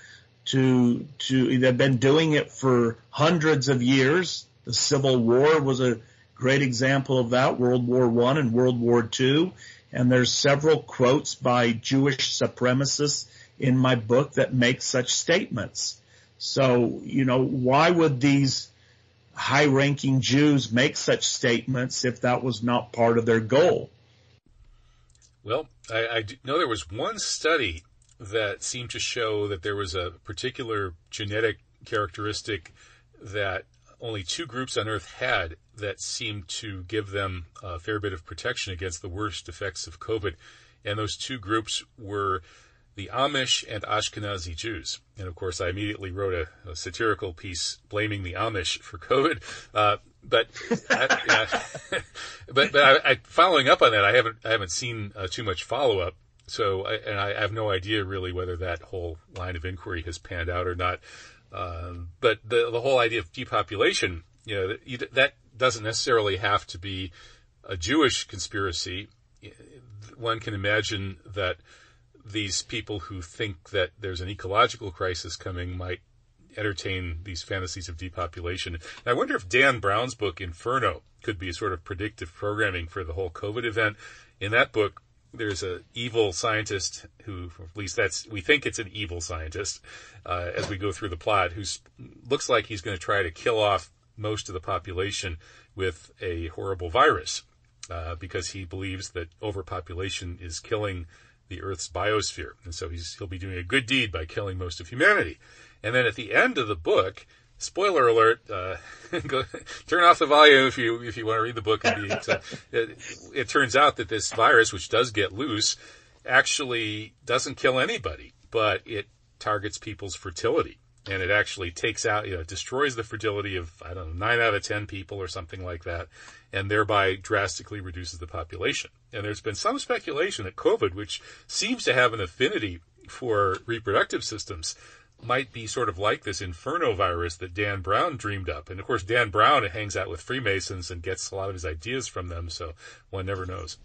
to to they've been doing it for hundreds of years. The Civil War was a great example of that, World War One and World War Two. And there's several quotes by Jewish supremacists in my book that make such statements. So, you know, why would these high ranking Jews make such statements if that was not part of their goal? Well, I, I know there was one study that seemed to show that there was a particular genetic characteristic that only two groups on Earth had that seemed to give them a fair bit of protection against the worst effects of COVID. And those two groups were the Amish and Ashkenazi Jews. And of course, I immediately wrote a, a satirical piece blaming the Amish for COVID. Uh, but, I, but, but I, I, following up on that, I haven't, I haven't seen uh, too much follow up. So, I, and I have no idea really whether that whole line of inquiry has panned out or not. Um, but the the whole idea of depopulation, you know, that doesn't necessarily have to be a Jewish conspiracy. One can imagine that these people who think that there's an ecological crisis coming might entertain these fantasies of depopulation. And I wonder if Dan Brown's book Inferno could be a sort of predictive programming for the whole COVID event. In that book, there's a evil scientist who, at least that's we think it's an evil scientist, uh, as we go through the plot, who looks like he's going to try to kill off most of the population with a horrible virus, uh, because he believes that overpopulation is killing the Earth's biosphere, and so he'll be doing a good deed by killing most of humanity. And then at the end of the book, spoiler alert, uh, go, turn off the volume if you, if you want to read the book. Be, uh, it, it turns out that this virus, which does get loose, actually doesn't kill anybody, but it targets people's fertility. And it actually takes out, you know, destroys the fertility of, I don't know, nine out of ten people or something like that, and thereby drastically reduces the population. And there's been some speculation that COVID, which seems to have an affinity for reproductive systems, might be sort of like this inferno virus that Dan Brown dreamed up. And of course, Dan Brown hangs out with Freemasons and gets a lot of his ideas from them, so one never knows.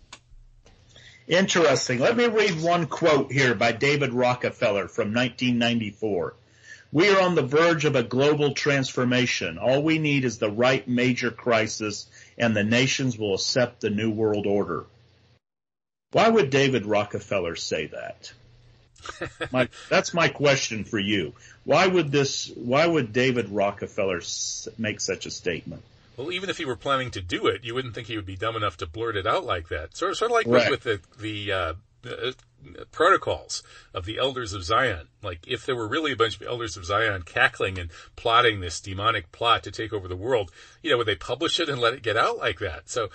Interesting. Let me read one quote here by David Rockefeller from 1994. We are on the verge of a global transformation. All we need is the right major crisis and the nations will accept the new world order. Why would David Rockefeller say that? My, that's my question for you. Why would this? Why would David Rockefeller make such a statement? Well, even if he were planning to do it, you wouldn't think he would be dumb enough to blurt it out like that. Sort of, sort of like right. with the the uh, uh, protocols of the elders of Zion. Like if there were really a bunch of elders of Zion cackling and plotting this demonic plot to take over the world, you know, would they publish it and let it get out like that? So,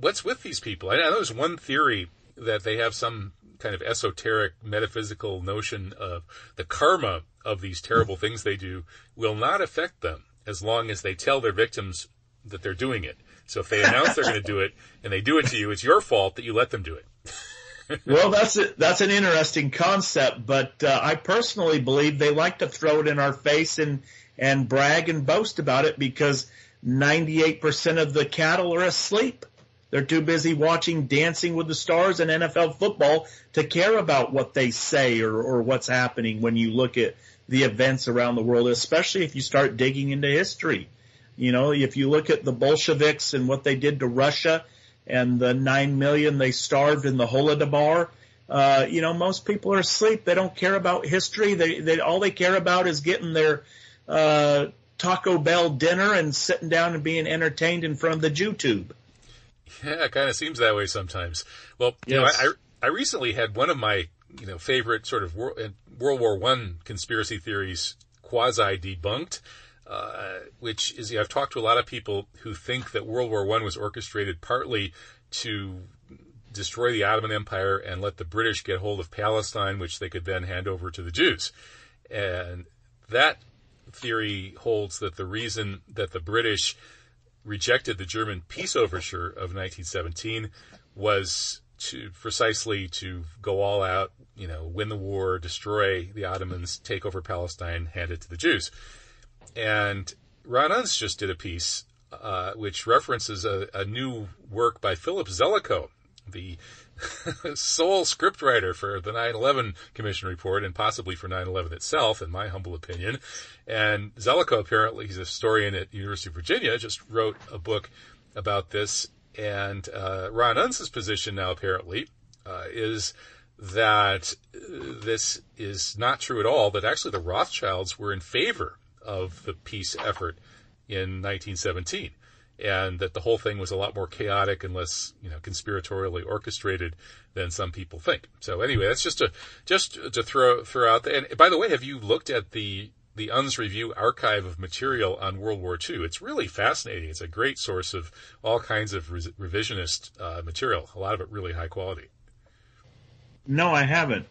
what's with these people? I know there's one theory that they have some kind of esoteric metaphysical notion of the karma of these terrible things they do will not affect them as long as they tell their victims that they're doing it. So if they announce they're going to do it and they do it to you, it's your fault that you let them do it. well, that's a, that's an interesting concept, but uh, I personally believe they like to throw it in our face and and brag and boast about it because 98% of the cattle are asleep. They're too busy watching Dancing with the Stars and NFL football to care about what they say or, or what's happening when you look at the events around the world, especially if you start digging into history. You know, if you look at the Bolsheviks and what they did to Russia and the nine million they starved in the Holodomor, uh, you know, most people are asleep. They don't care about history. They, they, all they care about is getting their, uh, Taco Bell dinner and sitting down and being entertained in front of the JewTube. Yeah, it kind of seems that way sometimes. Well, you know, I, I recently had one of my, you know, favorite sort of World, World War One conspiracy theories quasi debunked, uh, which is, you know, I've talked to a lot of people who think that World War One was orchestrated partly to destroy the Ottoman Empire and let the British get hold of Palestine, which they could then hand over to the Jews. And that theory holds that the reason that the British rejected the German peace overture of 1917 was to precisely to go all out, you know, win the war, destroy the Ottomans, take over Palestine, hand it to the Jews. And Ron Unz just did a piece uh, which references a, a new work by Philip Zelikow, the sole scriptwriter for the 9/11 Commission report and possibly for 9/11 itself, in my humble opinion. And Zelikow apparently, he's a historian at University of Virginia, just wrote a book about this. And uh, Ron Unz's position now apparently uh, is that uh, this is not true at all. That actually the Rothschilds were in favor of the peace effort in 1917 and that the whole thing was a lot more chaotic and less, you know, conspiratorially orchestrated than some people think. So anyway, that's just a just to throw throw out. there. And by the way, have you looked at the the Unz Review archive of material on World War II? It's really fascinating. It's a great source of all kinds of re- revisionist uh, material. A lot of it really high quality. No, I haven't.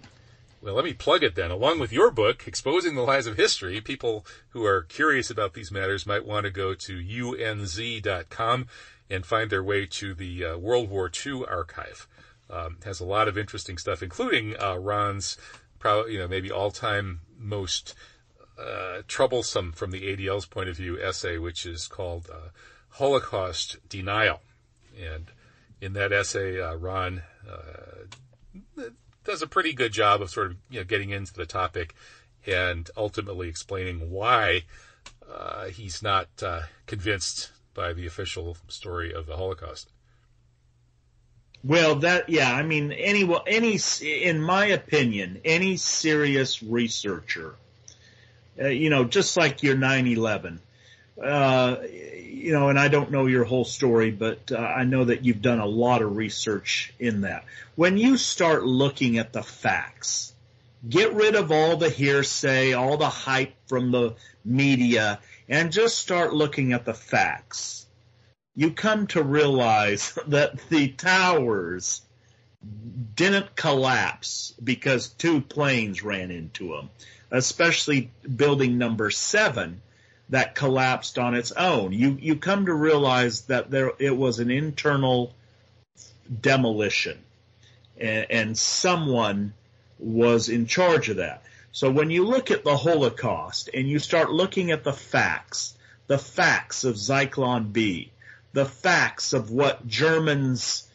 Well, let me plug it then. Along with your book, Exposing the Lies of History, people who are curious about these matters might want to go to unz.com and find their way to the uh, World War II archive. Um, has a lot of interesting stuff, including uh, Ron's, probably you know maybe all-time most uh, troublesome from the ADL's point of view essay, which is called uh, Holocaust Denial. And in that essay, uh, Ron uh, does a pretty good job of sort of you know getting into the topic and ultimately explaining why uh, he's not uh, convinced by the official story of the Holocaust. Well, that yeah, I mean, any any in my opinion, any serious researcher, uh, you know, just like your 9/11, uh, you know, and I don't know your whole story, but uh, I know that you've done a lot of research in that. When you start looking at the facts, get rid of all the hearsay, all the hype from the media, and just start looking at the facts you come to realize that the towers didn't collapse because two planes ran into them, especially building number seven that collapsed on its own. You you come to realize that there it was an internal demolition, and, and someone was in charge of that. So when you look at the Holocaust and you start looking at the facts, the facts of Zyklon B, the facts of what Germans'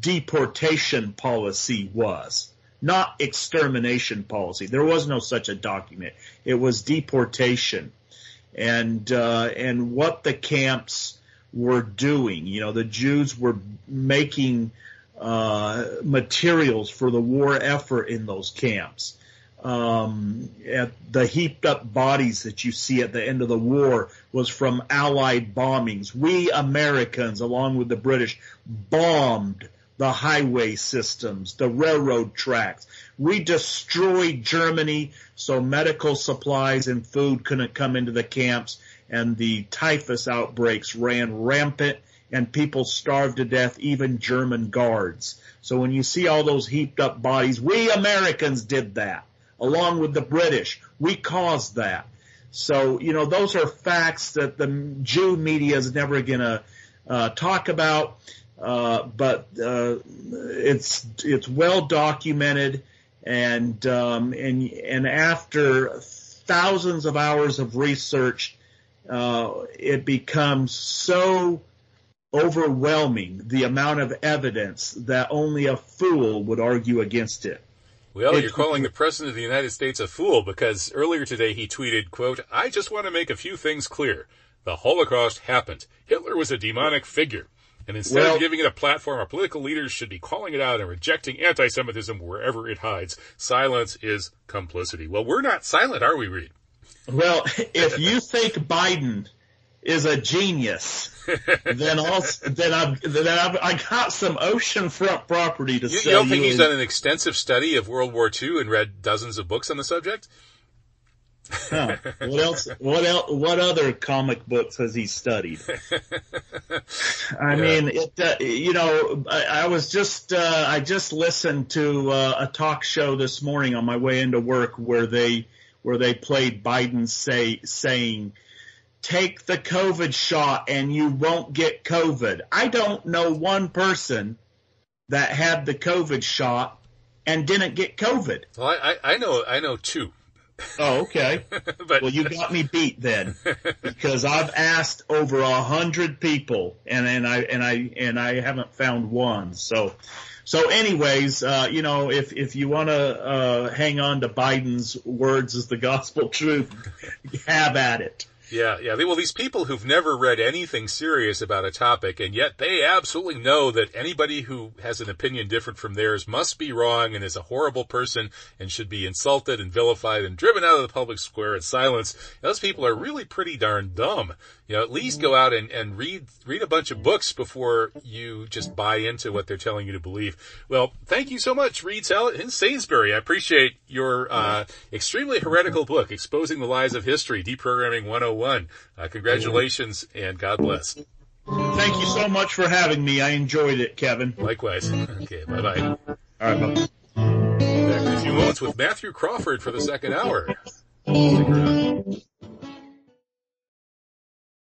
deportation policy was, not extermination policy. There was no such a document. It was deportation, and uh, and what the camps were doing. You know, the Jews were making uh, materials for the war effort in those camps um, at the heaped up bodies that you see at the end of the war was from Allied bombings. We Americans, along with the British, bombed the highway systems, the railroad tracks. We destroyed Germany so medical supplies and food couldn't come into the camps and the typhus outbreaks ran rampant and people starved to death, even German guards. So when you see all those heaped up bodies, we Americans did that along with the British. We caused that. So, you know, those are facts that the Jew media is never going to uh, talk about, uh, but uh, it's it's well documented, and um, and and after thousands of hours of research, uh, it becomes so overwhelming the amount of evidence that only a fool would argue against it. Well, you're calling the President of the United States a fool because earlier today he tweeted, quote, I just want to make a few things clear. The Holocaust happened. Hitler was a demonic figure. And instead Well- of giving it a platform, our political leaders should be calling it out and rejecting anti-Semitism wherever it hides. Silence is complicity. Well, we're not silent, are we, Reed? Well, if you think Biden is a genius, then also then I've then I've, I got some oceanfront property to You, you sell don't think you. he's done an extensive study of World War II and read dozens of books on the subject? Huh. What else? What else? What other comic books has he studied? I mean, it. Uh, you know, I, I was just uh, I just listened to uh, a talk show this morning on my way into work where they where they played Biden say saying, "Take the COVID shot and you won't get COVID." I don't know one person that had the COVID shot and didn't get COVID. Well, I, I, I know I know two, Oh, okay. but Well, you got me beat then, because I've asked over a hundred people, and and I and I and I haven't found one. So, so anyways, uh, you know, if if you want to uh, hang on to Biden's words as the gospel truth, have at it. Yeah, yeah. Well, these people who've never read anything serious about a topic, and yet they absolutely know that anybody who has an opinion different from theirs must be wrong and is a horrible person and should be insulted and vilified and driven out of the public square in silence. Those people are really pretty darn dumb. You know, at least go out and, and read read a bunch of books before you just buy into what they're telling you to believe. Well, thank you so much, Reed Sal- in Sainsbury. I appreciate your uh, extremely heretical book, Exposing the Lies of History, Deprogramming 101. Uh, congratulations and God bless. Thank you so much for having me. I enjoyed it, Kevin. Likewise. Okay, bye bye. All right. Bye. Back in a few moments with Matthew Crawford for the second hour. Stick around.